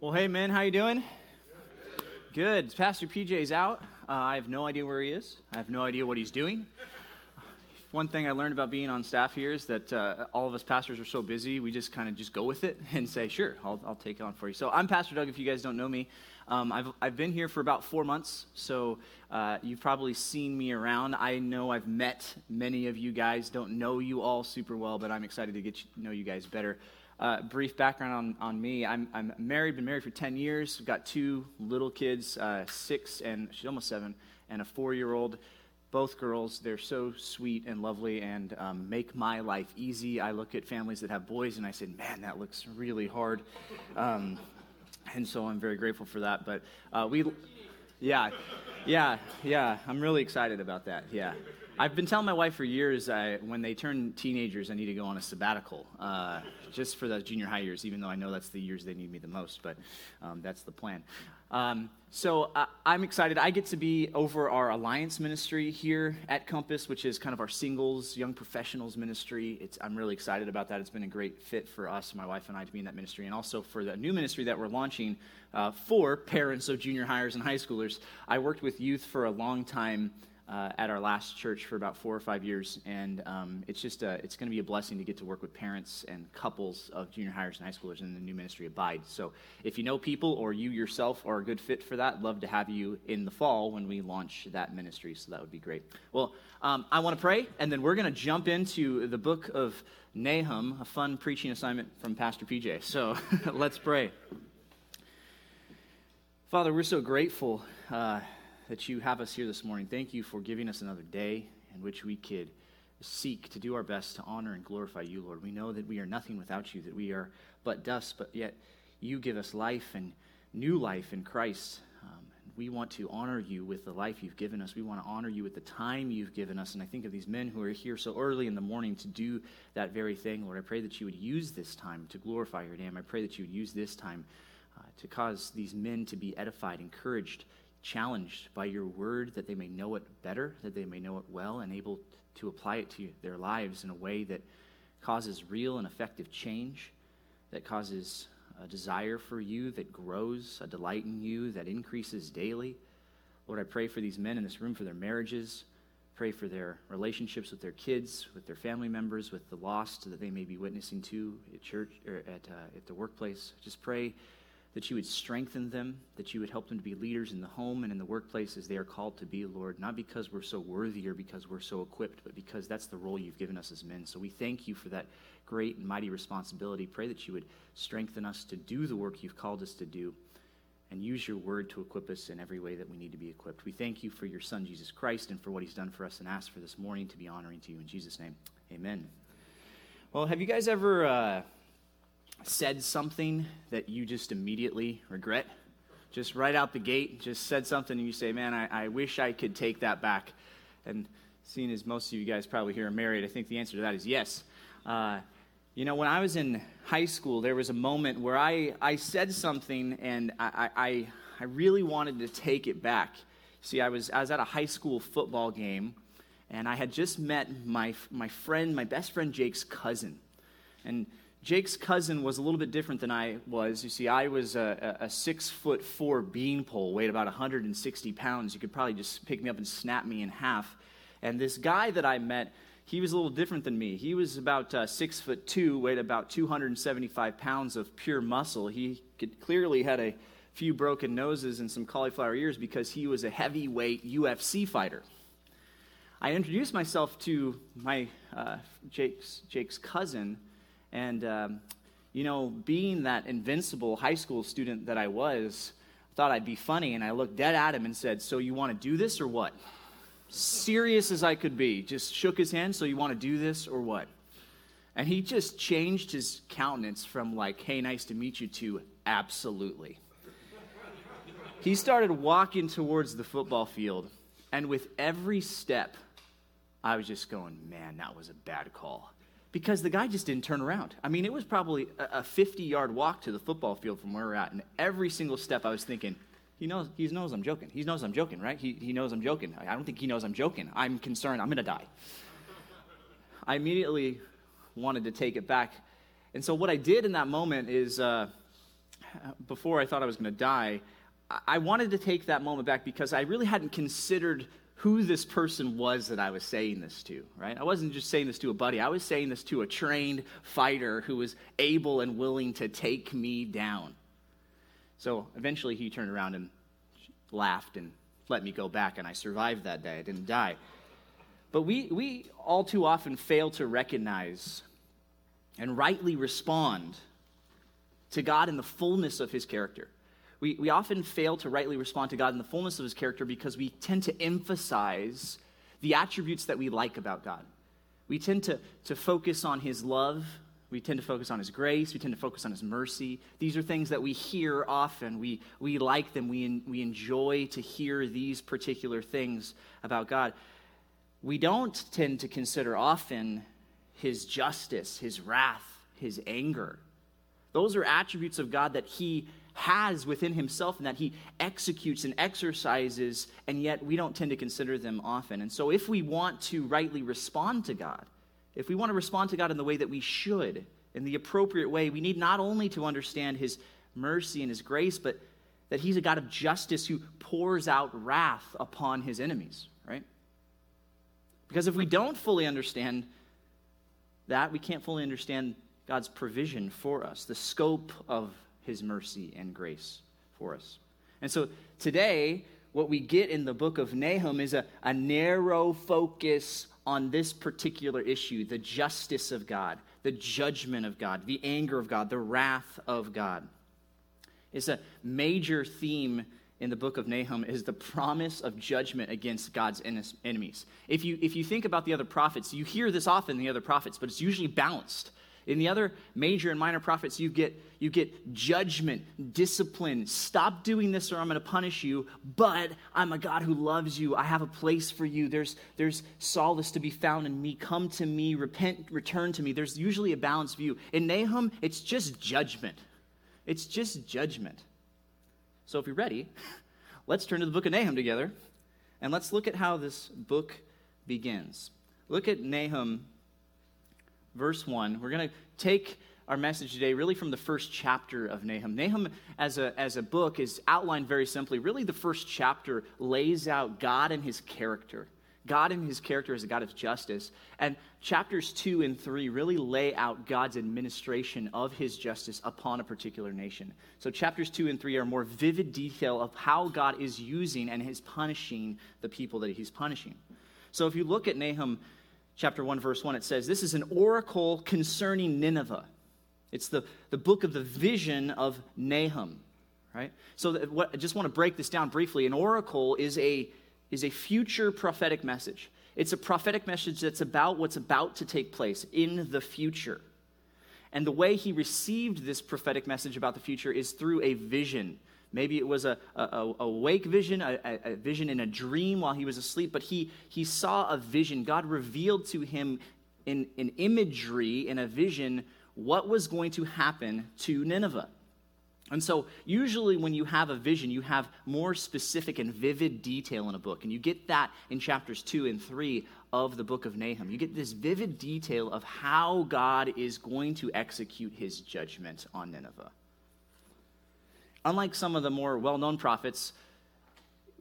Well, hey, man, how you doing? Good. Pastor PJ's out. Uh, I have no idea where he is. I have no idea what he's doing. One thing I learned about being on staff here is that uh, all of us pastors are so busy, we just kind of just go with it and say, sure, I'll, I'll take it on for you. So I'm Pastor Doug, if you guys don't know me. Um, I've, I've been here for about four months, so uh, you've probably seen me around. I know I've met many of you guys, don't know you all super well, but I'm excited to get to know you guys better. Uh, brief background on, on me I'm, I'm married, been married for 10 years. I've got two little kids, uh, six and she's almost seven, and a four year old. Both girls, they're so sweet and lovely and um, make my life easy. I look at families that have boys and I say, man, that looks really hard. Um, and so I'm very grateful for that. But uh, we, yeah, yeah, yeah, I'm really excited about that. Yeah. I've been telling my wife for years uh, when they turn teenagers, I need to go on a sabbatical uh, just for the junior high years, even though I know that's the years they need me the most, but um, that's the plan. Um, so uh, I'm excited. I get to be over our alliance ministry here at Compass, which is kind of our singles, young professionals ministry. It's, I'm really excited about that. It's been a great fit for us, my wife and I, to be in that ministry, and also for the new ministry that we're launching uh, for parents of junior hires and high schoolers. I worked with youth for a long time uh, at our last church for about four or five years, and um, it's just a, it's going to be a blessing to get to work with parents and couples of junior hires and high schoolers in the new ministry Abide. So, if you know people or you yourself are a good fit for that, love to have you in the fall when we launch that ministry. So that would be great. Well, um, I want to pray, and then we're going to jump into the book of Nahum, a fun preaching assignment from Pastor PJ. So let's pray. Father, we're so grateful. Uh, that you have us here this morning. Thank you for giving us another day in which we could seek to do our best to honor and glorify you, Lord. We know that we are nothing without you, that we are but dust, but yet you give us life and new life in Christ. Um, we want to honor you with the life you've given us. We want to honor you with the time you've given us. And I think of these men who are here so early in the morning to do that very thing, Lord. I pray that you would use this time to glorify your name. I pray that you would use this time uh, to cause these men to be edified, encouraged, challenged by your word that they may know it better, that they may know it well, and able to apply it to their lives in a way that causes real and effective change, that causes a desire for you, that grows, a delight in you, that increases daily. Lord, I pray for these men in this room, for their marriages. Pray for their relationships with their kids, with their family members, with the lost that they may be witnessing to at church or at, uh, at the workplace. Just pray that you would strengthen them, that you would help them to be leaders in the home and in the workplace as they are called to be, Lord, not because we're so worthy or because we're so equipped, but because that's the role you've given us as men. So we thank you for that great and mighty responsibility. Pray that you would strengthen us to do the work you've called us to do and use your word to equip us in every way that we need to be equipped. We thank you for your son, Jesus Christ, and for what he's done for us, and ask for this morning to be honoring to you. In Jesus' name, amen. Well, have you guys ever. Uh, said something that you just immediately regret? Just right out the gate, just said something and you say, man, I, I wish I could take that back. And seeing as most of you guys probably here are married, I think the answer to that is yes. Uh, you know, when I was in high school, there was a moment where I, I said something and I, I, I really wanted to take it back. See, I was, I was at a high school football game and I had just met my, my friend, my best friend Jake's cousin. And Jake's cousin was a little bit different than I was. You see, I was a, a six foot four beanpole, weighed about 160 pounds. You could probably just pick me up and snap me in half. And this guy that I met, he was a little different than me. He was about uh, six foot two, weighed about 275 pounds of pure muscle. He could, clearly had a few broken noses and some cauliflower ears because he was a heavyweight UFC fighter. I introduced myself to my uh, Jake's, Jake's cousin and, um, you know, being that invincible high school student that I was, I thought I'd be funny. And I looked dead at him and said, So you want to do this or what? Serious as I could be. Just shook his hand. So you want to do this or what? And he just changed his countenance from like, Hey, nice to meet you to absolutely. he started walking towards the football field. And with every step, I was just going, Man, that was a bad call because the guy just didn't turn around. I mean, it was probably a 50 yard walk to the football field from where we're at. And every single step I was thinking, he knows, he knows I'm joking. He knows I'm joking, right? He, he knows I'm joking. I don't think he knows I'm joking. I'm concerned I'm going to die. I immediately wanted to take it back. And so what I did in that moment is uh, before I thought I was going to die, I wanted to take that moment back because I really hadn't considered who this person was that I was saying this to, right? I wasn't just saying this to a buddy. I was saying this to a trained fighter who was able and willing to take me down. So eventually he turned around and laughed and let me go back, and I survived that day. I didn't die. But we, we all too often fail to recognize and rightly respond to God in the fullness of his character. We, we often fail to rightly respond to God in the fullness of his character because we tend to emphasize the attributes that we like about God. We tend to, to focus on his love. We tend to focus on his grace. We tend to focus on his mercy. These are things that we hear often. We, we like them. We, we enjoy to hear these particular things about God. We don't tend to consider often his justice, his wrath, his anger. Those are attributes of God that he has within himself and that he executes and exercises, and yet we don't tend to consider them often. And so, if we want to rightly respond to God, if we want to respond to God in the way that we should, in the appropriate way, we need not only to understand his mercy and his grace, but that he's a God of justice who pours out wrath upon his enemies, right? Because if we don't fully understand that, we can't fully understand God's provision for us, the scope of his mercy and grace for us. And so today, what we get in the book of Nahum is a, a narrow focus on this particular issue the justice of God, the judgment of God, the anger of God, the wrath of God. It's a major theme in the book of Nahum is the promise of judgment against God's enemies. If you, if you think about the other prophets, you hear this often in the other prophets, but it's usually balanced. In the other major and minor prophets, you get, you get judgment, discipline. Stop doing this or I'm going to punish you, but I'm a God who loves you. I have a place for you. There's, there's solace to be found in me. Come to me, repent, return to me. There's usually a balanced view. In Nahum, it's just judgment. It's just judgment. So if you're ready, let's turn to the book of Nahum together and let's look at how this book begins. Look at Nahum verse 1. We're going to take our message today really from the first chapter of Nahum. Nahum, as a, as a book, is outlined very simply. Really, the first chapter lays out God and his character. God and his character as a God of justice. And chapters 2 and 3 really lay out God's administration of his justice upon a particular nation. So, chapters 2 and 3 are more vivid detail of how God is using and is punishing the people that he's punishing. So, if you look at Nahum chapter 1, verse 1, it says, This is an oracle concerning Nineveh. It's the, the book of the vision of Nahum, right? So what, I just want to break this down briefly. An oracle is a, is a future prophetic message. It's a prophetic message that's about what's about to take place in the future. And the way he received this prophetic message about the future is through a vision. Maybe it was a, a, a wake vision, a, a, vision in a dream while he was asleep, but he, he saw a vision. God revealed to him in, in imagery, in a vision, what was going to happen to Nineveh. And so, usually, when you have a vision, you have more specific and vivid detail in a book. And you get that in chapters 2 and 3 of the book of Nahum. You get this vivid detail of how God is going to execute his judgment on Nineveh unlike some of the more well known prophets,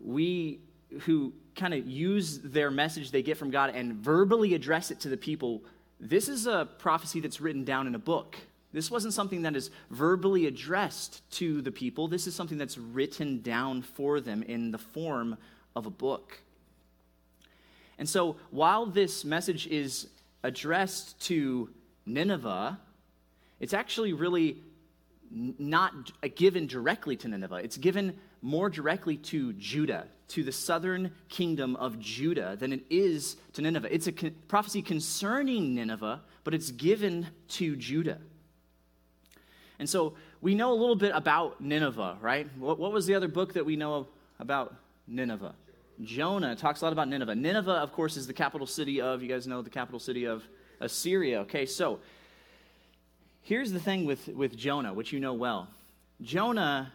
we who kind of use their message they get from God and verbally address it to the people, this is a prophecy that's written down in a book. This wasn't something that is verbally addressed to the people. This is something that's written down for them in the form of a book. And so, while this message is addressed to Nineveh, it's actually really not uh, given directly to Nineveh. It's given more directly to Judah, to the southern kingdom of Judah, than it is to Nineveh. It's a con- prophecy concerning Nineveh, but it's given to Judah. And so we know a little bit about Nineveh, right? What, what was the other book that we know about Nineveh? Jonah talks a lot about Nineveh. Nineveh, of course, is the capital city of, you guys know the capital city of Assyria. Okay, so Here's the thing with, with Jonah, which you know well. Jonah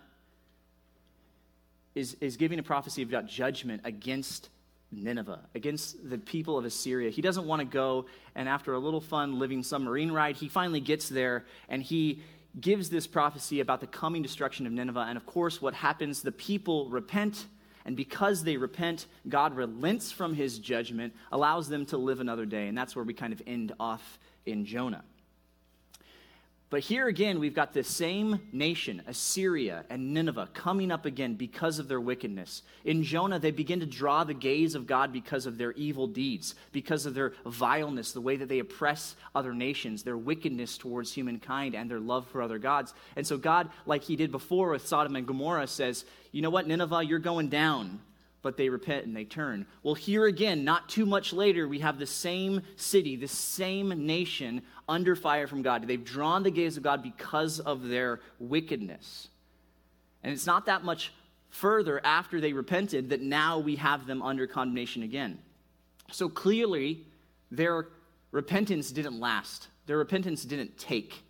is, is giving a prophecy about judgment against Nineveh, against the people of Assyria. He doesn't want to go, and after a little fun living submarine ride, he finally gets there and he gives this prophecy about the coming destruction of Nineveh. And of course, what happens? The people repent, and because they repent, God relents from his judgment, allows them to live another day. And that's where we kind of end off in Jonah. But here again, we've got the same nation, Assyria and Nineveh, coming up again because of their wickedness. In Jonah, they begin to draw the gaze of God because of their evil deeds, because of their vileness, the way that they oppress other nations, their wickedness towards humankind, and their love for other gods. And so, God, like he did before with Sodom and Gomorrah, says, You know what, Nineveh, you're going down but they repent and they turn. Well, here again, not too much later, we have the same city, the same nation under fire from God. They've drawn the gaze of God because of their wickedness. And it's not that much further after they repented that now we have them under condemnation again. So clearly, their repentance didn't last, their repentance didn't take.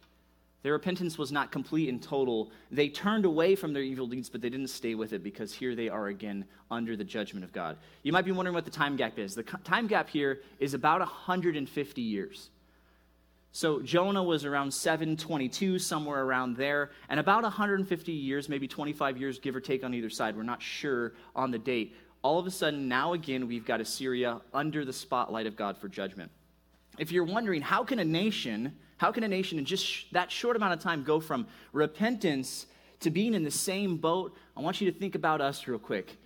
Their repentance was not complete and total. They turned away from their evil deeds, but they didn't stay with it because here they are again under the judgment of God. You might be wondering what the time gap is. The time gap here is about 150 years. So Jonah was around 722, somewhere around there, and about 150 years, maybe 25 years, give or take on either side. We're not sure on the date. All of a sudden, now again, we've got Assyria under the spotlight of God for judgment. If you're wondering, how can a nation how can a nation in just sh- that short amount of time go from repentance to being in the same boat? I want you to think about us real quick.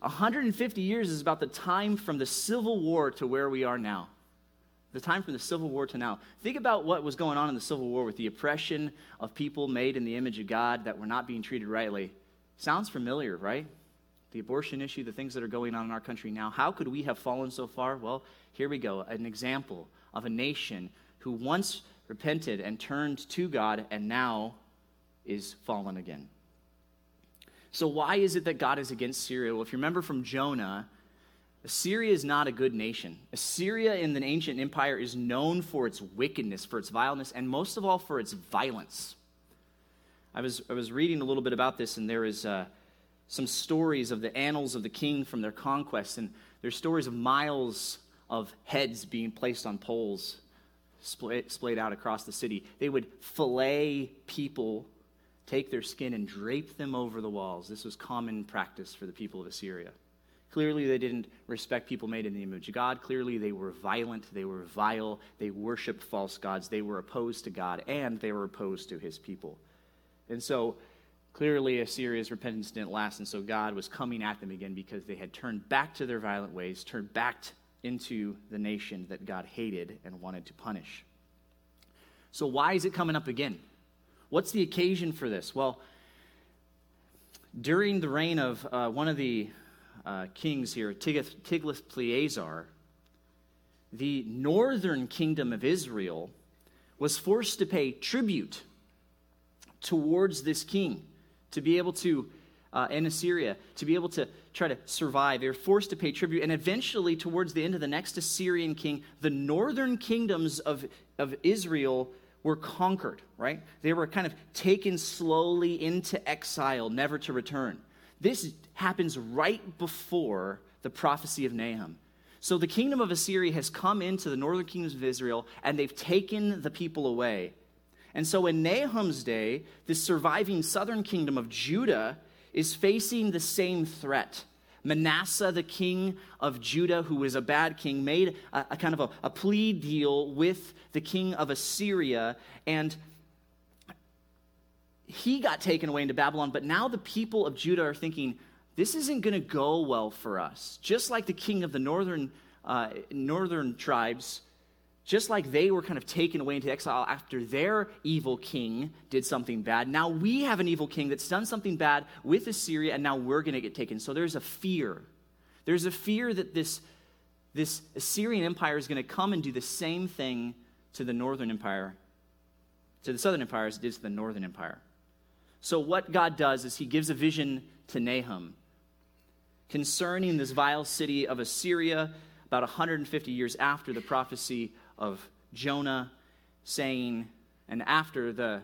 150 years is about the time from the Civil War to where we are now. The time from the Civil War to now. Think about what was going on in the Civil War with the oppression of people made in the image of God that were not being treated rightly. Sounds familiar, right? The abortion issue, the things that are going on in our country now. How could we have fallen so far? Well, here we go an example of a nation who once repented and turned to God and now is fallen again. So, why is it that God is against Syria? Well, if you remember from Jonah, Assyria is not a good nation. Assyria in the ancient empire is known for its wickedness, for its vileness, and most of all for its violence. I was, I was reading a little bit about this, and there is uh, some stories of the annals of the king from their conquest, and there's stories of miles of heads being placed on poles splayed, out across the city. They would fillet people, take their skin, and drape them over the walls. This was common practice for the people of Assyria. Clearly, they didn't respect people made in the image of God. Clearly, they were violent, they were vile, they worshiped false gods, they were opposed to God, and they were opposed to his people. And so, clearly, Assyria's repentance didn't last, and so God was coming at them again because they had turned back to their violent ways, turned back into the nation that God hated and wanted to punish. So, why is it coming up again? What's the occasion for this? Well, during the reign of uh, one of the uh, kings here, Tiglath-Pileser, the northern kingdom of Israel was forced to pay tribute towards this king to be able to uh, in Assyria to be able to try to survive. They were forced to pay tribute. And eventually, towards the end of the next Assyrian king, the northern kingdoms of, of Israel were conquered, right? They were kind of taken slowly into exile, never to return. This happens right before the prophecy of Nahum. So the kingdom of Assyria has come into the northern kingdoms of Israel, and they've taken the people away. And so in Nahum's day, the surviving southern kingdom of Judah is facing the same threat. Manasseh, the king of Judah, who was a bad king, made a, a kind of a, a plea deal with the king of Assyria, and he got taken away into Babylon. But now the people of Judah are thinking, this isn't going to go well for us. Just like the king of the northern, uh, northern tribes just like they were kind of taken away into exile after their evil king did something bad, now we have an evil king that's done something bad with Assyria, and now we're going to get taken. So there's a fear. There's a fear that this, this Assyrian empire is going to come and do the same thing to the northern empire, to the southern empire as it did to the northern empire. So what God does is he gives a vision to Nahum concerning this vile city of Assyria about 150 years after the prophecy of Jonah saying, and after the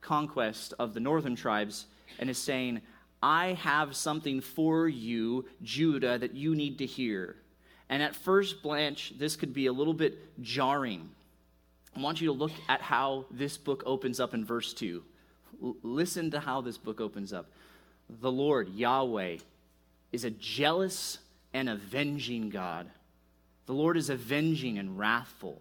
conquest of the northern tribes, and is saying, I have something for you, Judah, that you need to hear. And at first glance, this could be a little bit jarring. I want you to look at how this book opens up in verse 2. L- listen to how this book opens up. The Lord, Yahweh, is a jealous and avenging God. The Lord is avenging and wrathful.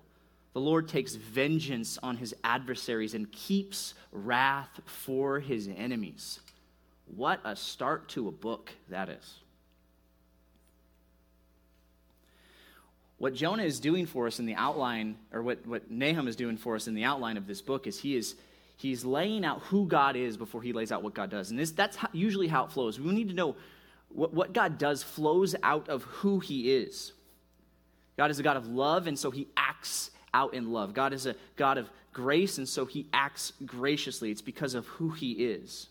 The Lord takes vengeance on his adversaries and keeps wrath for his enemies. What a start to a book that is. What Jonah is doing for us in the outline, or what, what Nahum is doing for us in the outline of this book, is he is he's laying out who God is before he lays out what God does. And this, that's how, usually how it flows. We need to know what, what God does flows out of who he is. God is a God of love, and so he acts out in love. God is a God of grace, and so he acts graciously. It's because of who he is.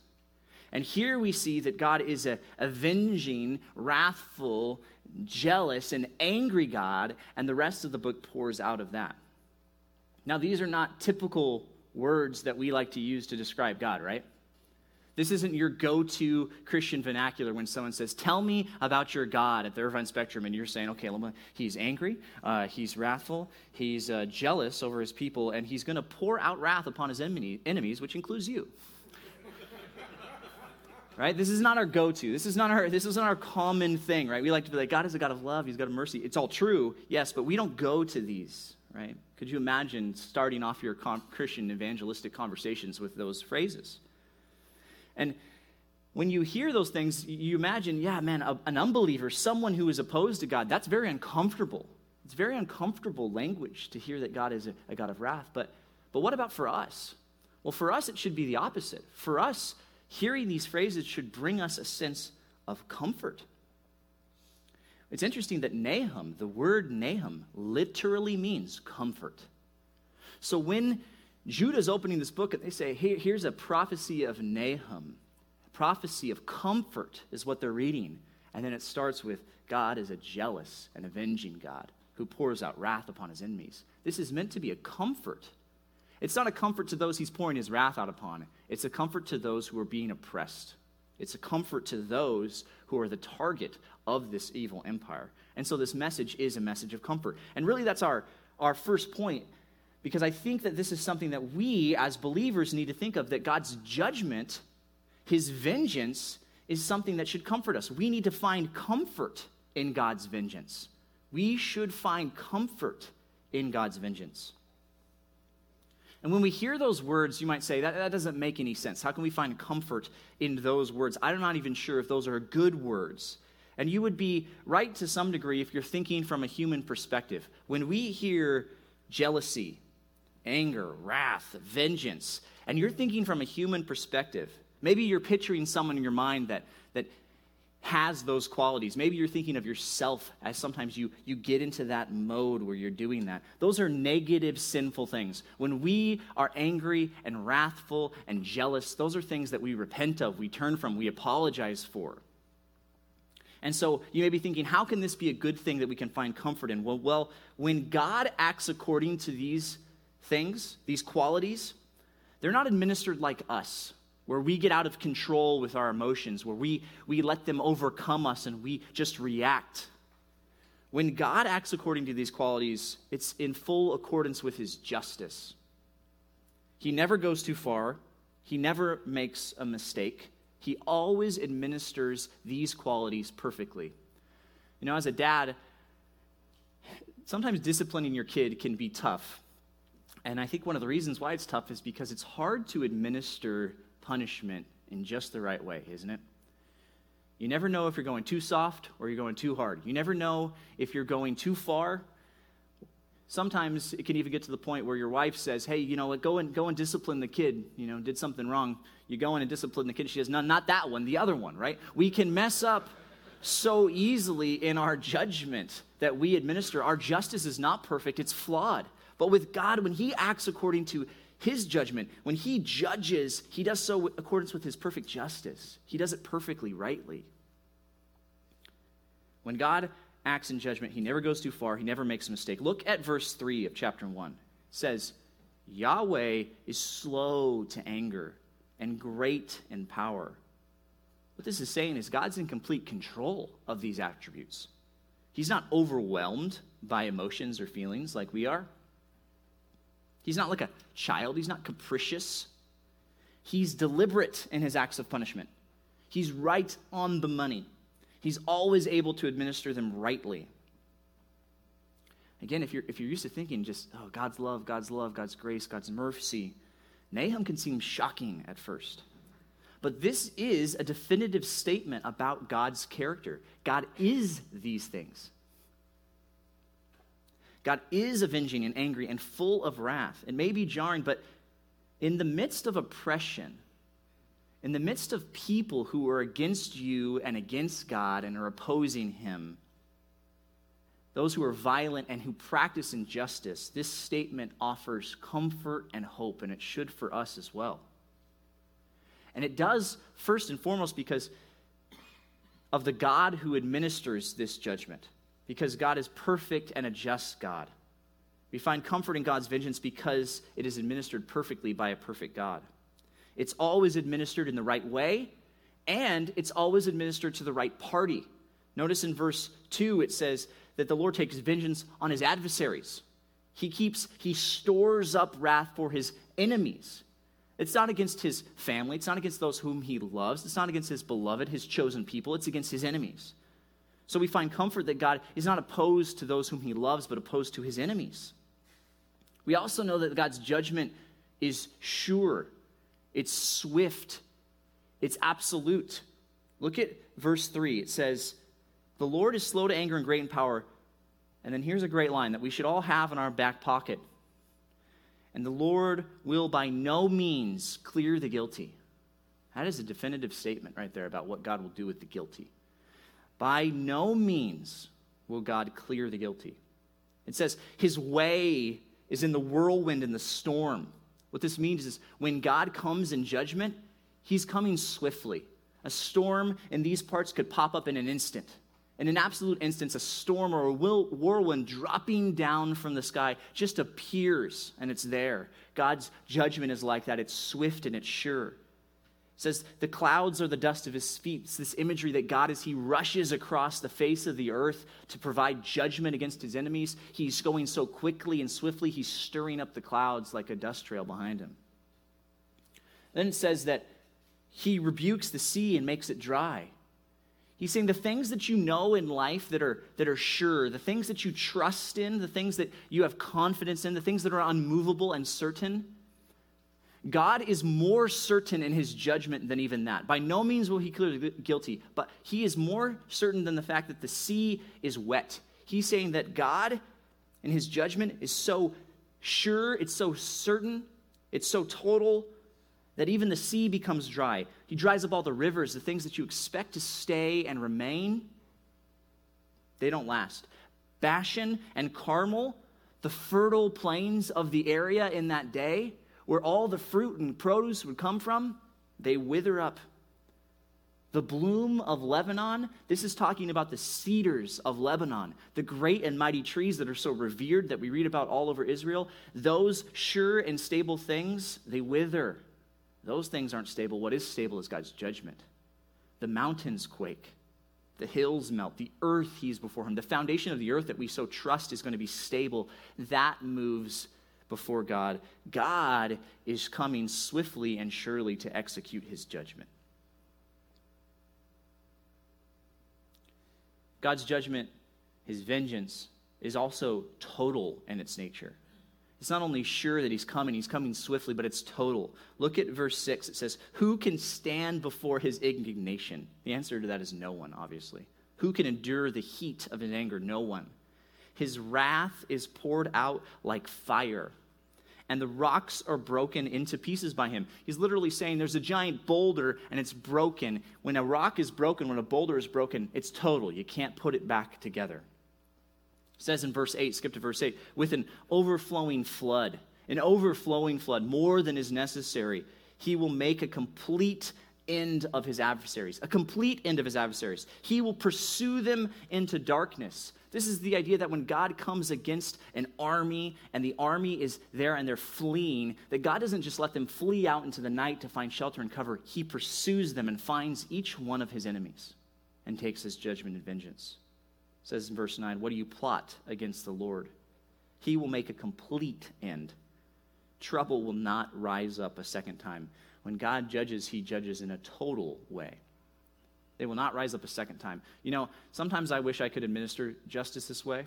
And here we see that God is a avenging, wrathful, jealous, and angry God, and the rest of the book pours out of that. Now, these are not typical words that we like to use to describe God, right? This isn't your go to Christian vernacular when someone says, Tell me about your God at the Irvine Spectrum, and you're saying, Okay, he's angry, uh, he's wrathful, he's uh, jealous over his people, and he's going to pour out wrath upon his enemy, enemies, which includes you. right? This is not our go to. This is not our this isn't our common thing, right? We like to be like, God is a God of love, he's God of mercy. It's all true, yes, but we don't go to these, right? Could you imagine starting off your Christian evangelistic conversations with those phrases? And when you hear those things, you imagine, yeah, man, a, an unbeliever, someone who is opposed to God, that's very uncomfortable. It's very uncomfortable language to hear that God is a, a God of wrath. But, but what about for us? Well, for us, it should be the opposite. For us, hearing these phrases should bring us a sense of comfort. It's interesting that Nahum, the word Nahum, literally means comfort. So when Judah's opening this book and they say, hey, here's a prophecy of Nahum. prophecy of comfort is what they're reading. And then it starts with God is a jealous and avenging God who pours out wrath upon his enemies. This is meant to be a comfort. It's not a comfort to those he's pouring his wrath out upon, it's a comfort to those who are being oppressed. It's a comfort to those who are the target of this evil empire. And so this message is a message of comfort. And really, that's our, our first point because I think that this is something that we as believers need to think of that God's judgment, his vengeance, is something that should comfort us. We need to find comfort in God's vengeance. We should find comfort in God's vengeance. And when we hear those words, you might say, that, that doesn't make any sense. How can we find comfort in those words? I'm not even sure if those are good words. And you would be right to some degree if you're thinking from a human perspective. When we hear jealousy, anger, wrath, vengeance, and you're thinking from a human perspective, maybe you're picturing someone in your mind that, that has those qualities. Maybe you're thinking of yourself as sometimes you, you get into that mode where you're doing that. Those are negative, sinful things. When we are angry and wrathful and jealous, those are things that we repent of, we turn from, we apologize for. And so you may be thinking, how can this be a good thing that we can find comfort in? Well, well when God acts according to these things, these qualities, they're not administered like us, where we get out of control with our emotions, where we, we let them overcome us and we just react. When God acts according to these qualities, it's in full accordance with his justice. He never goes too far, he never makes a mistake. He always administers these qualities perfectly. You know, as a dad, sometimes disciplining your kid can be tough and I think one of the reasons why it's tough is because it's hard to administer punishment in just the right way, isn't it? You never know if you're going too soft or you're going too hard. You never know if you're going too far. Sometimes it can even get to the point where your wife says, "Hey, you know, go and go and discipline the kid. You know, did something wrong. You go in and discipline the kid." She says, "No, not that one. The other one." Right? We can mess up so easily in our judgment that we administer. Our justice is not perfect; it's flawed. But with God, when He acts according to His judgment, when He judges, He does so in accordance with His perfect justice. He does it perfectly, rightly. When God acts in judgment, He never goes too far, He never makes a mistake. Look at verse 3 of chapter 1. It says, Yahweh is slow to anger and great in power. What this is saying is God's in complete control of these attributes. He's not overwhelmed by emotions or feelings like we are. He's not like a child, he's not capricious. He's deliberate in his acts of punishment. He's right on the money. He's always able to administer them rightly. Again, if you're, if you're used to thinking just, oh, God's love, God's love, God's grace, God's mercy, Nahum can seem shocking at first. But this is a definitive statement about God's character. God is these things. God is avenging and angry and full of wrath. It may be jarring, but in the midst of oppression, in the midst of people who are against you and against God and are opposing Him, those who are violent and who practice injustice, this statement offers comfort and hope, and it should for us as well. And it does, first and foremost, because of the God who administers this judgment, because God is perfect and a just God. We find comfort in God's vengeance because it is administered perfectly by a perfect God. It's always administered in the right way, and it's always administered to the right party. Notice in verse 2 it says that the Lord takes vengeance on his adversaries. He keeps, he stores up wrath for his enemies. It's not against his family, it's not against those whom he loves, it's not against his beloved, his chosen people, it's against his enemies. So we find comfort that God is not opposed to those whom he loves, but opposed to his enemies. We also know that God's judgment is sure, it's swift, it's absolute. Look at verse 3. It says, The Lord is slow to anger and great in power. And then here's a great line that we should all have in our back pocket. And the Lord will by no means clear the guilty. That is a definitive statement right there about what God will do with the guilty. By no means will God clear the guilty. It says, His way is in the whirlwind and the storm. What this means is when God comes in judgment, he's coming swiftly. A storm in these parts could pop up in an instant. In an absolute instance, a storm or a whirlwind dropping down from the sky just appears and it's there. God's judgment is like that. It's swift and it's sure says the clouds are the dust of his feet. It's this imagery that God, as he rushes across the face of the earth to provide judgment against his enemies, he's going so quickly and swiftly, he's stirring up the clouds like a dust trail behind him. Then it says that he rebukes the sea and makes it dry. He's saying the things that you know in life that are, that are sure, the things that you trust in, the things that you have confidence in, the things that are unmovable and certain, God is more certain in his judgment than even that. By no means will he clear the guilty, but he is more certain than the fact that the sea is wet. He's saying that God, in his judgment, is so sure, it's so certain, it's so total that even the sea becomes dry. He dries up all the rivers, the things that you expect to stay and remain, they don't last. Bashan and Carmel, the fertile plains of the area in that day, where all the fruit and produce would come from, they wither up. The bloom of Lebanon, this is talking about the cedars of Lebanon, the great and mighty trees that are so revered that we read about all over Israel. Those sure and stable things, they wither. Those things aren't stable. What is stable is God's judgment. The mountains quake, the hills melt, the earth heaves before him. The foundation of the earth that we so trust is going to be stable, that moves before God, God is coming swiftly and surely to execute his judgment. God's judgment, his vengeance, is also total in its nature. It's not only sure that he's coming, he's coming swiftly, but it's total. Look at verse 6. It says, Who can stand before his indignation? The answer to that is no one, obviously. Who can endure the heat of his anger? No one. His wrath is poured out like fire and the rocks are broken into pieces by him. He's literally saying there's a giant boulder and it's broken. When a rock is broken, when a boulder is broken, it's total. You can't put it back together. It says in verse 8, skip to verse 8, with an overflowing flood, an overflowing flood, more than is necessary, he will make a complete end of his adversaries, a complete end of his adversaries. He will pursue them into darkness. This is the idea that when God comes against an army and the army is there and they're fleeing, that God doesn't just let them flee out into the night to find shelter and cover. He pursues them and finds each one of his enemies and takes his judgment and vengeance. It says in verse 9, What do you plot against the Lord? He will make a complete end. trouble will not rise up a second time. When God judges, he judges in a total way. They will not rise up a second time. You know, sometimes I wish I could administer justice this way.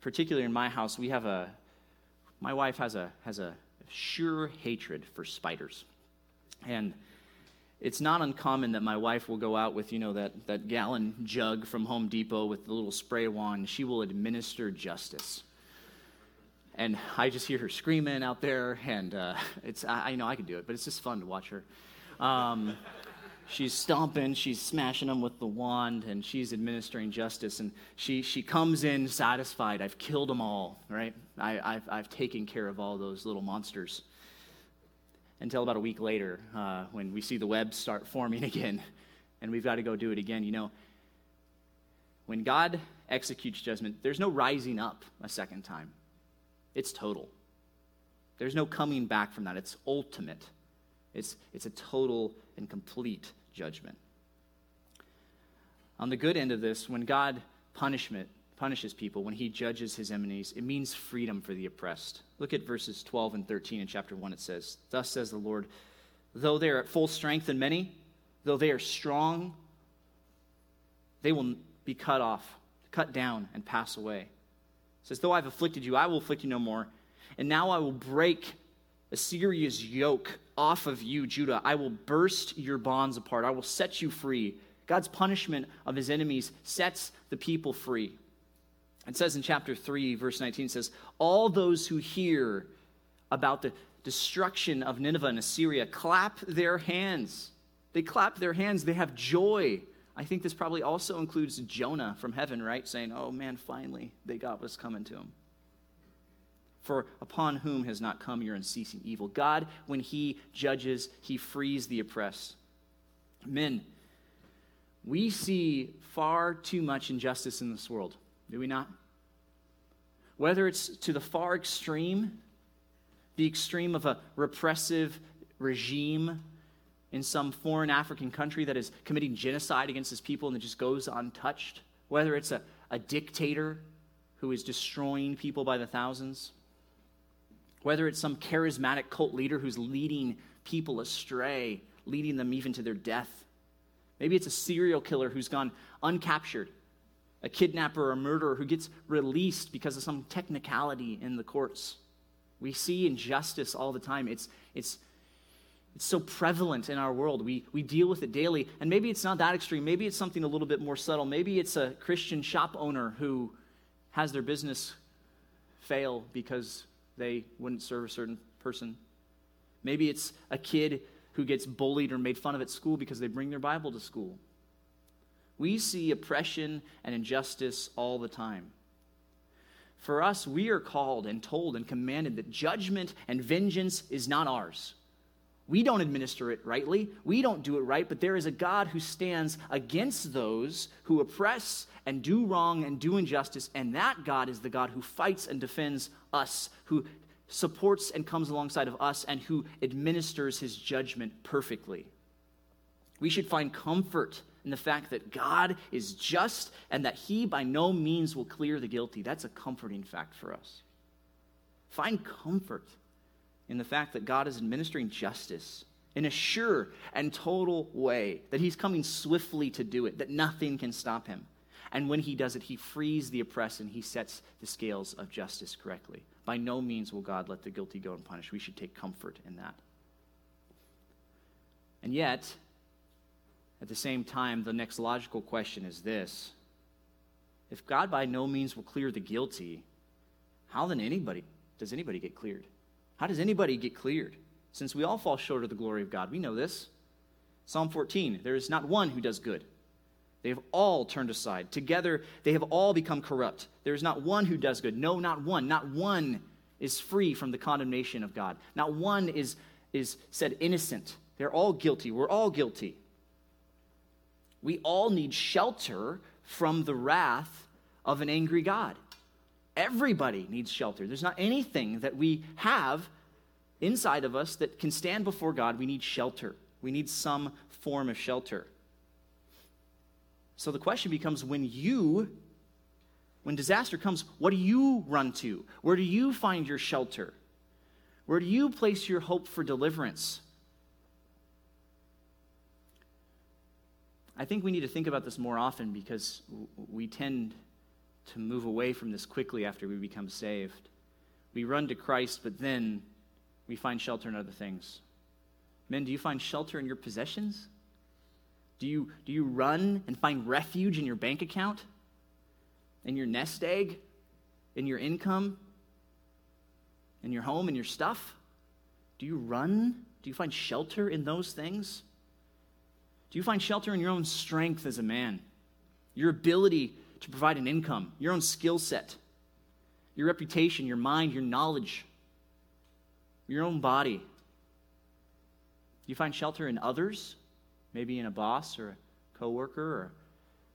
Particularly in my house, we have a, my wife has a, has a sure hatred for spiders. And it's not uncommon that my wife will go out with, you know, that, that gallon jug from Home Depot with the little spray wand. She will administer justice. And I just hear her screaming out there, and uh, it's, I, I, know I could do it, but it's just fun to watch her. Um, she's stomping, she's smashing them with the wand, and she's administering justice. And she, she comes in satisfied. I've killed them all, right? I, I've, I've taken care of all those little monsters until about a week later uh, when we see the webs start forming again and we've got to go do it again. You know, when God executes judgment, there's no rising up a second time, it's total. There's no coming back from that. It's ultimate. It's, it's a total and complete judgment. On the good end of this, when God punishment punishes people, when he judges his enemies, it means freedom for the oppressed. Look at verses 12 and 13 in chapter 1. It says, Thus says the Lord, though they are at full strength and many, though they are strong, they will be cut off, cut down, and pass away. Says, Though I've afflicted you, I will afflict you no more. And now I will break Assyria's yoke off of you, Judah. I will burst your bonds apart. I will set you free. God's punishment of his enemies sets the people free. It says in chapter 3, verse 19, it says, All those who hear about the destruction of Nineveh and Assyria clap their hands. They clap their hands, they have joy. I think this probably also includes Jonah from heaven, right? Saying, Oh man, finally, they got what's coming to them. For upon whom has not come your unceasing evil? God, when he judges, he frees the oppressed. Men, we see far too much injustice in this world. Do we not? Whether it's to the far extreme, the extreme of a repressive regime in some foreign African country that is committing genocide against its people and it just goes untouched, whether it's a, a dictator who is destroying people by the thousands, whether it's some charismatic cult leader who's leading people astray, leading them even to their death. Maybe it's a serial killer who's gone uncaptured a kidnapper or a murderer who gets released because of some technicality in the courts. We see injustice all the time. It's, it's, it's so prevalent in our world. We, we deal with it daily. And maybe it's not that extreme. Maybe it's something a little bit more subtle. Maybe it's a Christian shop owner who has their business fail because they wouldn't serve a certain person. Maybe it's a kid who gets bullied or made fun of at school because they bring their Bible to school. We see oppression and injustice all the time. For us, we are called and told and commanded that judgment and vengeance is not ours. We don't administer it rightly. We don't do it right, but there is a God who stands against those who oppress and do wrong and do injustice, and that God is the God who fights and defends us, who supports and comes alongside of us, and who administers his judgment perfectly. We should find comfort in the fact that God is just and that He by no means will clear the guilty. That's a comforting fact for us. Find comfort in the fact that God is administering justice in a sure and total way, that He's coming swiftly to do it, that nothing can stop Him. And when He does it, He frees the oppressed and He sets the scales of justice correctly. By no means will God let the guilty go unpunished. We should take comfort in that. And yet, at the same time, the next logical question is this If God by no means will clear the guilty, how then anybody does anybody get cleared? How does anybody get cleared? Since we all fall short of the glory of God, we know this. Psalm 14 there is not one who does good. They have all turned aside. Together, they have all become corrupt. There is not one who does good. No, not one. Not one is free from the condemnation of God. Not one is, is said innocent. They're all guilty. We're all guilty. We all need shelter from the wrath of an angry God. Everybody needs shelter. There's not anything that we have inside of us that can stand before God. We need shelter. We need some form of shelter. So the question becomes when you, when disaster comes, what do you run to? Where do you find your shelter? Where do you place your hope for deliverance? I think we need to think about this more often because we tend to move away from this quickly after we become saved. We run to Christ, but then we find shelter in other things. Men, do you find shelter in your possessions? Do you, do you run and find refuge in your bank account? In your nest egg? In your income? In your home? In your stuff? Do you run? Do you find shelter in those things? Do you find shelter in your own strength as a man? Your ability to provide an income, your own skill set, your reputation, your mind, your knowledge, your own body? You find shelter in others? Maybe in a boss or a coworker or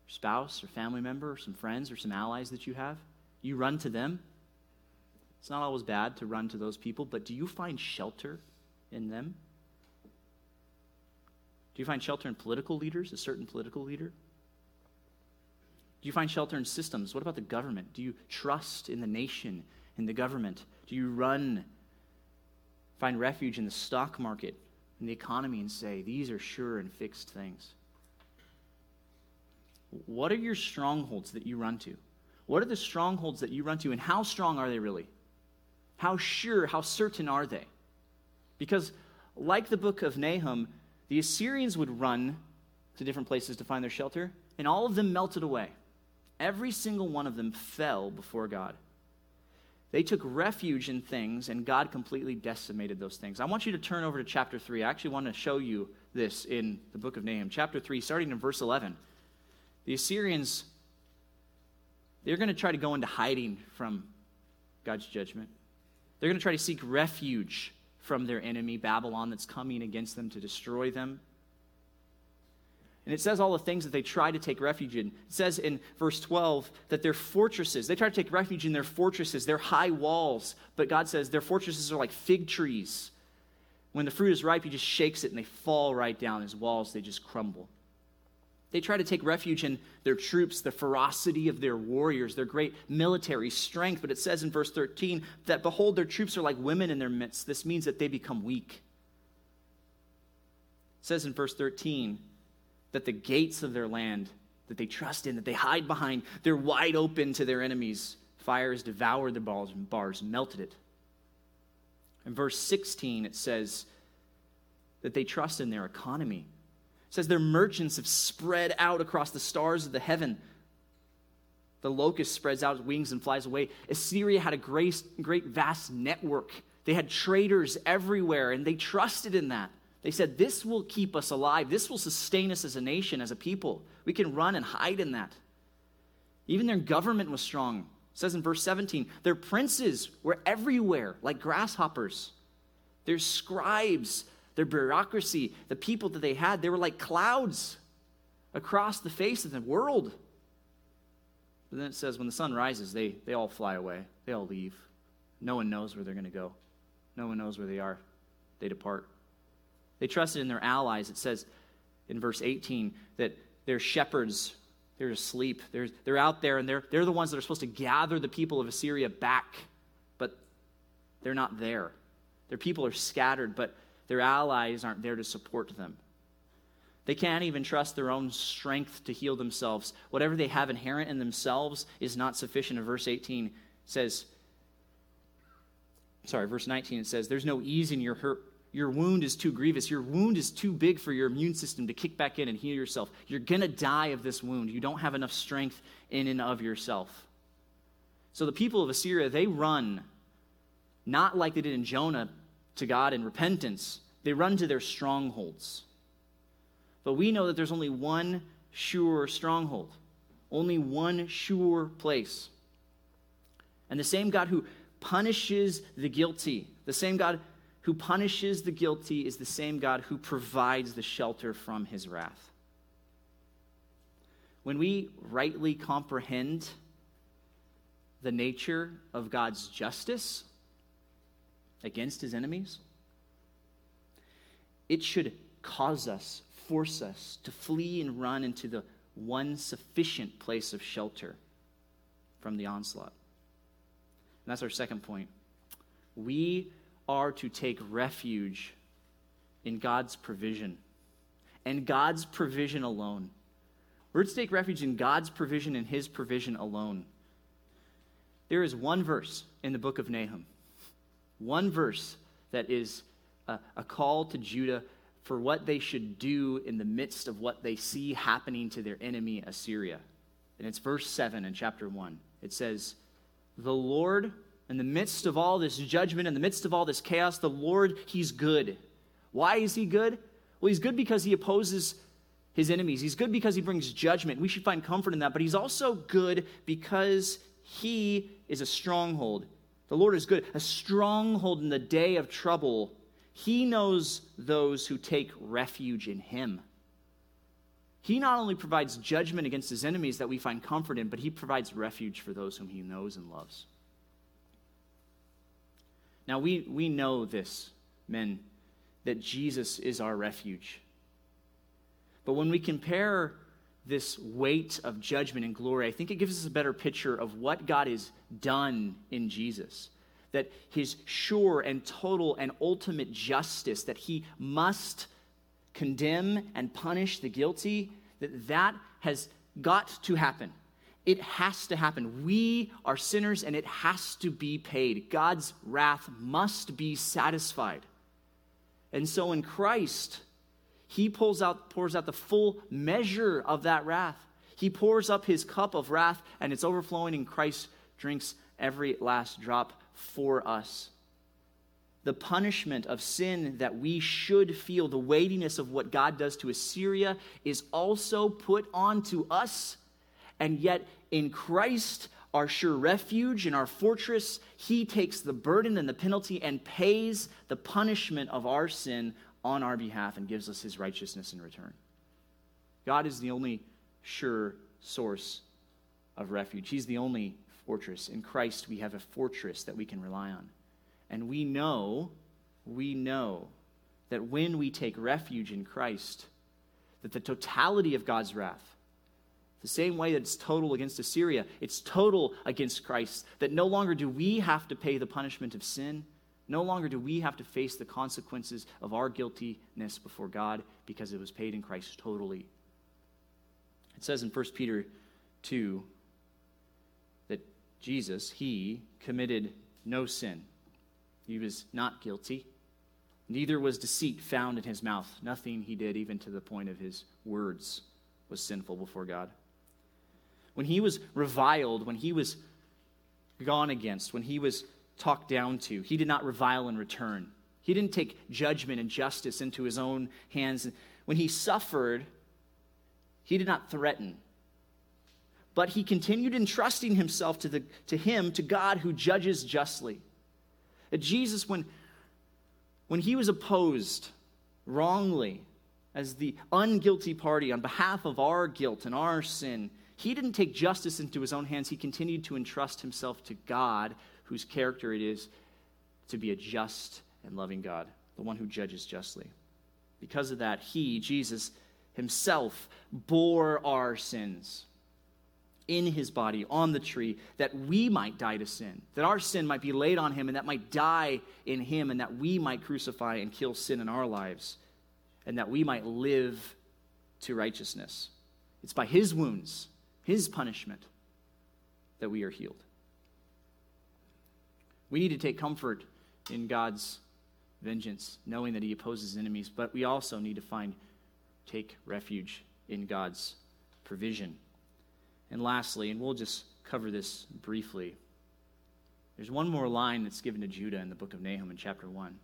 spouse or family member or some friends or some allies that you have? You run to them. It's not always bad to run to those people, but do you find shelter in them? Do you find shelter in political leaders, a certain political leader? Do you find shelter in systems? What about the government? Do you trust in the nation, in the government? Do you run, find refuge in the stock market, in the economy, and say, these are sure and fixed things? What are your strongholds that you run to? What are the strongholds that you run to, and how strong are they really? How sure, how certain are they? Because, like the book of Nahum, the Assyrians would run to different places to find their shelter, and all of them melted away. Every single one of them fell before God. They took refuge in things, and God completely decimated those things. I want you to turn over to chapter 3. I actually want to show you this in the book of Nahum. Chapter 3, starting in verse 11. The Assyrians, they're going to try to go into hiding from God's judgment. They're going to try to seek refuge from their enemy, Babylon, that's coming against them to destroy them. And it says all the things that they try to take refuge in. It says in verse 12 that their fortresses, they try to take refuge in their fortresses, their high walls. But God says their fortresses are like fig trees. When the fruit is ripe, he just shakes it and they fall right down. His walls, they just crumble. They try to take refuge in their troops, the ferocity of their warriors, their great military strength. But it says in verse 13 that, behold, their troops are like women in their midst. This means that they become weak. It says in verse 13 that the gates of their land that they trust in, that they hide behind, they're wide open to their enemies. Fire has devoured the bars and bars, melted it. In verse 16, it says that they trust in their economy says their merchants have spread out across the stars of the heaven. The locust spreads out its wings and flies away. Assyria had a great, great vast network. They had traders everywhere, and they trusted in that. They said, This will keep us alive. This will sustain us as a nation, as a people. We can run and hide in that. Even their government was strong. It says in verse 17, their princes were everywhere like grasshoppers. Their scribes their bureaucracy, the people that they had, they were like clouds across the face of the world. But then it says when the sun rises, they, they all fly away, they all leave. No one knows where they're going to go, no one knows where they are. They depart. They trusted in their allies. It says in verse 18 that their shepherds, they're asleep. They're, they're out there and they're, they're the ones that are supposed to gather the people of Assyria back, but they're not there. Their people are scattered, but their allies aren't there to support them. They can't even trust their own strength to heal themselves. Whatever they have inherent in themselves is not sufficient. In verse 18 says, sorry, verse 19 it says, There's no ease in your hurt. Your wound is too grievous. Your wound is too big for your immune system to kick back in and heal yourself. You're going to die of this wound. You don't have enough strength in and of yourself. So the people of Assyria, they run, not like they did in Jonah, to God in repentance, they run to their strongholds. But we know that there's only one sure stronghold, only one sure place. And the same God who punishes the guilty, the same God who punishes the guilty is the same God who provides the shelter from his wrath. When we rightly comprehend the nature of God's justice, against his enemies, it should cause us, force us to flee and run into the one sufficient place of shelter from the onslaught. And that's our second point. We are to take refuge in God's provision and God's provision alone. We're to take refuge in God's provision and His provision alone. There is one verse in the book of Nahum, one verse that is a, a call to Judah for what they should do in the midst of what they see happening to their enemy, Assyria. And it's verse 7 in chapter 1. It says, The Lord, in the midst of all this judgment, in the midst of all this chaos, the Lord, He's good. Why is He good? Well, He's good because He opposes His enemies. He's good because He brings judgment. We should find comfort in that. But He's also good because He is a stronghold. The Lord is good, a stronghold in the day of trouble he knows those who take refuge in Him. He not only provides judgment against His enemies that we find comfort in, but He provides refuge for those whom He knows and loves. Now, we, we know this, men, that Jesus is our refuge. But when we compare this weight of judgment and glory, I think it gives us a better picture of what God has done in Jesus that his sure and total and ultimate justice, that he must condemn and punish the guilty, that that has got to happen. It has to happen. We are sinners and it has to be paid. God's wrath must be satisfied. And so in Christ, he pulls out, pours out the full measure of that wrath. He pours up his cup of wrath and it's overflowing, and Christ drinks every last drop for us. The punishment of sin that we should feel, the weightiness of what God does to Assyria, is also put onto us. And yet, in Christ, our sure refuge and our fortress, He takes the burden and the penalty and pays the punishment of our sin on our behalf and gives us His righteousness in return. God is the only sure source of refuge. He's the only fortress. In Christ, we have a fortress that we can rely on. And we know, we know that when we take refuge in Christ, that the totality of God's wrath, the same way that it's total against Assyria, it's total against Christ. That no longer do we have to pay the punishment of sin. No longer do we have to face the consequences of our guiltiness before God because it was paid in Christ totally. It says in 1 Peter 2 that Jesus, he committed no sin. He was not guilty. Neither was deceit found in his mouth. Nothing he did, even to the point of his words, was sinful before God. When he was reviled, when he was gone against, when he was talked down to, he did not revile in return. He didn't take judgment and justice into his own hands. When he suffered, he did not threaten but he continued entrusting himself to, the, to him, to God who judges justly. That Jesus, when, when he was opposed wrongly as the unguilty party on behalf of our guilt and our sin, he didn't take justice into his own hands. He continued to entrust himself to God, whose character it is to be a just and loving God, the one who judges justly. Because of that, he, Jesus, himself bore our sins in his body on the tree that we might die to sin, that our sin might be laid on him and that might die in him, and that we might crucify and kill sin in our lives, and that we might live to righteousness. It's by his wounds, his punishment, that we are healed. We need to take comfort in God's vengeance, knowing that he opposes enemies, but we also need to find, take refuge in God's provision. And lastly, and we'll just cover this briefly, there's one more line that's given to Judah in the book of Nahum in chapter 1.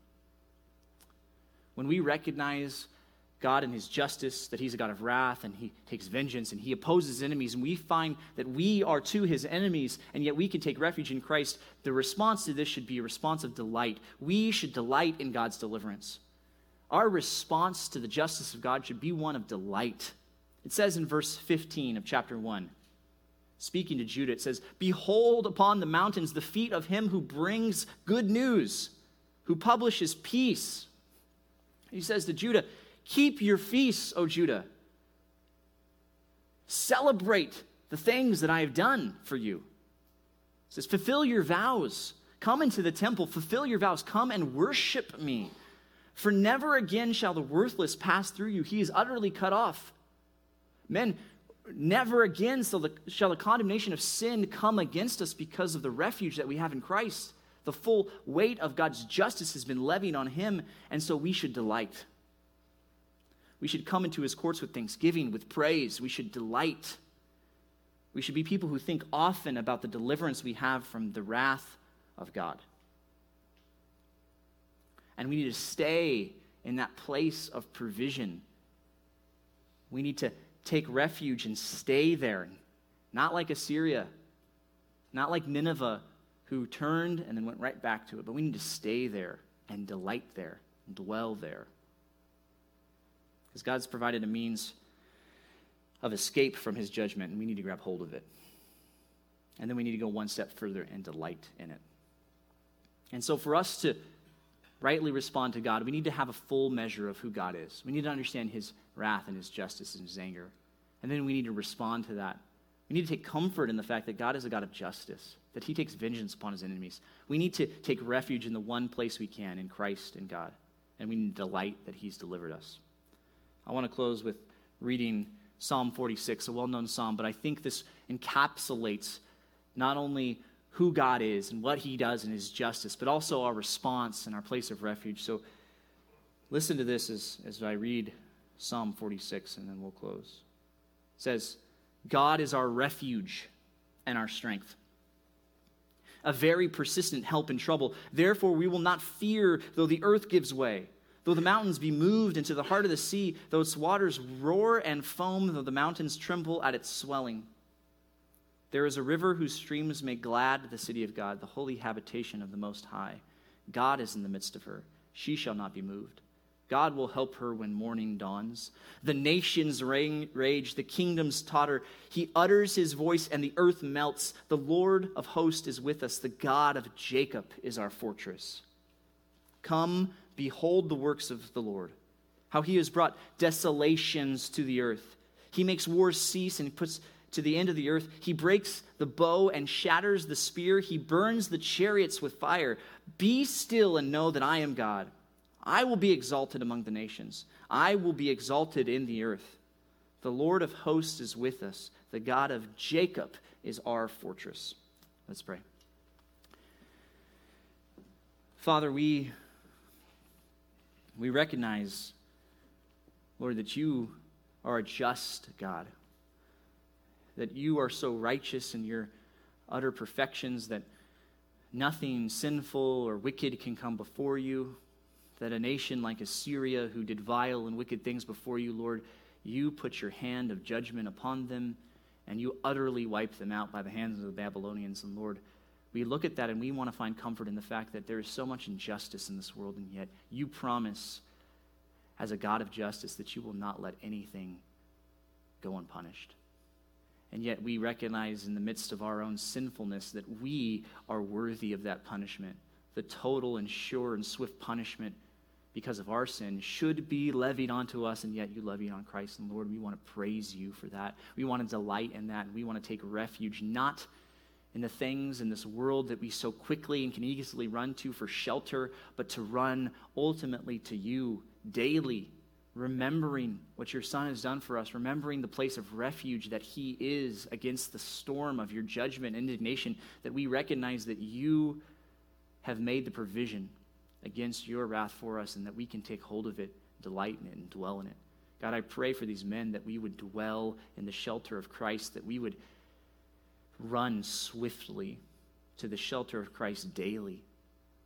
When we recognize God and his justice, that he's a God of wrath and he takes vengeance and he opposes enemies, and we find that we are to his enemies, and yet we can take refuge in Christ, the response to this should be a response of delight. We should delight in God's deliverance. Our response to the justice of God should be one of delight. It says in verse 15 of chapter 1 speaking to Judah, it says, Behold upon the mountains the feet of him who brings good news, who publishes peace. He says to Judah, Keep your feasts, O Judah. Celebrate the things that I have done for you. He says, Fulfill your vows. Come into the temple, fulfill your vows, come and worship me. For never again shall the worthless pass through you. He is utterly cut off. Men, never again shall the, shall the condemnation of sin come against us because of the refuge that we have in Christ. The full weight of God's justice has been levied on him, and so we should delight. We should come into his courts with thanksgiving, with praise. We should delight. We should be people who think often about the deliverance we have from the wrath of God. And we need to stay in that place of provision. We need to take refuge and stay there, not like Assyria, not like Nineveh, who turned and then went right back to it, but we need to stay there and delight there and dwell there. Because God's provided a means of escape from his judgment, and we need to grab hold of it. And then we need to go one step further and delight in it. And so, for us to rightly respond to God, we need to have a full measure of who God is. We need to understand his wrath and his justice and his anger. And then we need to respond to that. We need to take comfort in the fact that God is a God of justice that he takes vengeance upon his enemies. We need to take refuge in the one place we can, in Christ and God. And we need to delight that he's delivered us. I want to close with reading Psalm 46, a well known psalm, but I think this encapsulates not only who God is and what he does in his justice, but also our response and our place of refuge. So listen to this as, as I read Psalm 46, and then we'll close. It says, God is our refuge and our strength a very persistent help in trouble. Therefore, we will not fear though the earth gives way, though the mountains be moved into the heart of the sea, though its waters roar and foam, though the mountains tremble at its swelling. There is a river whose streams make glad the city of God, the holy habitation of the Most High. God is in the midst of her. She shall not be moved. God will help her when morning dawns. The nations rage, the kingdoms totter. He utters his voice, and the earth melts. The Lord of hosts is with us. The God of Jacob is our fortress. Come, behold the works of the Lord, how he has brought desolations to the earth. He makes wars cease and puts to the end of the earth. He breaks the bow and shatters the spear. He burns the chariots with fire. Be still and know that I am God. I will be exalted among the nations. I will be exalted in the earth. The Lord of hosts is with us. The God of Jacob is our fortress. Let's pray. Father, we, we recognize, Lord, that you are a just God, that you are so righteous in your utter perfections that nothing sinful or wicked can come before you that a nation like Assyria, who did vile and wicked things before you, Lord, you put your hand of judgment upon them and you utterly wipe them out by the hands of the Babylonians. And Lord, we look at that and we want to find comfort in the fact that there is so much injustice in this world, and yet you promise, as a God of justice, that you will not let anything go unpunished. And yet we recognize in the midst of our own sinfulness that we are worthy of that punishment, the total and sure and swift punishment because of our sin should be levied onto us, and yet you levy it on Christ. And Lord, we want to praise you for that. We want to delight in that, and we want to take refuge not in the things in this world that we so quickly and can easily run to for shelter, but to run ultimately to you daily, remembering what your Son has done for us, remembering the place of refuge that He is against the storm of your judgment, and indignation, that we recognize that you have made the provision against your wrath for us and that we can take hold of it, delight in it, and dwell in it. God, I pray for these men that we would dwell in the shelter of Christ, that we would run swiftly to the shelter of Christ daily,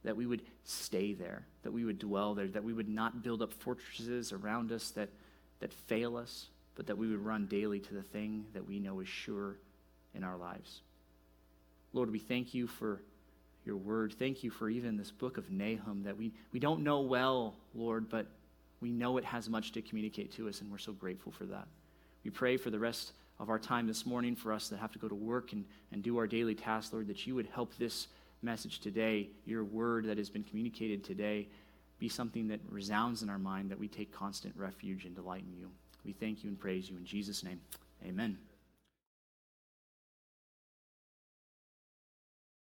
that we would stay there, that we would dwell there, that we would not build up fortresses around us that, that fail us, but that we would run daily to the thing that we know is sure in our lives. Lord, we thank you for your word. Thank you for even this book of Nahum that we, we don't know well, Lord, but we know it has much to communicate to us, and we're so grateful for that. We pray for the rest of our time this morning for us that have to go to work and, and do our daily tasks, Lord, that you would help this message today, your word that has been communicated today, be something that resounds in our mind, that we take constant refuge and delight in you. We thank you and praise you in Jesus' name. Amen.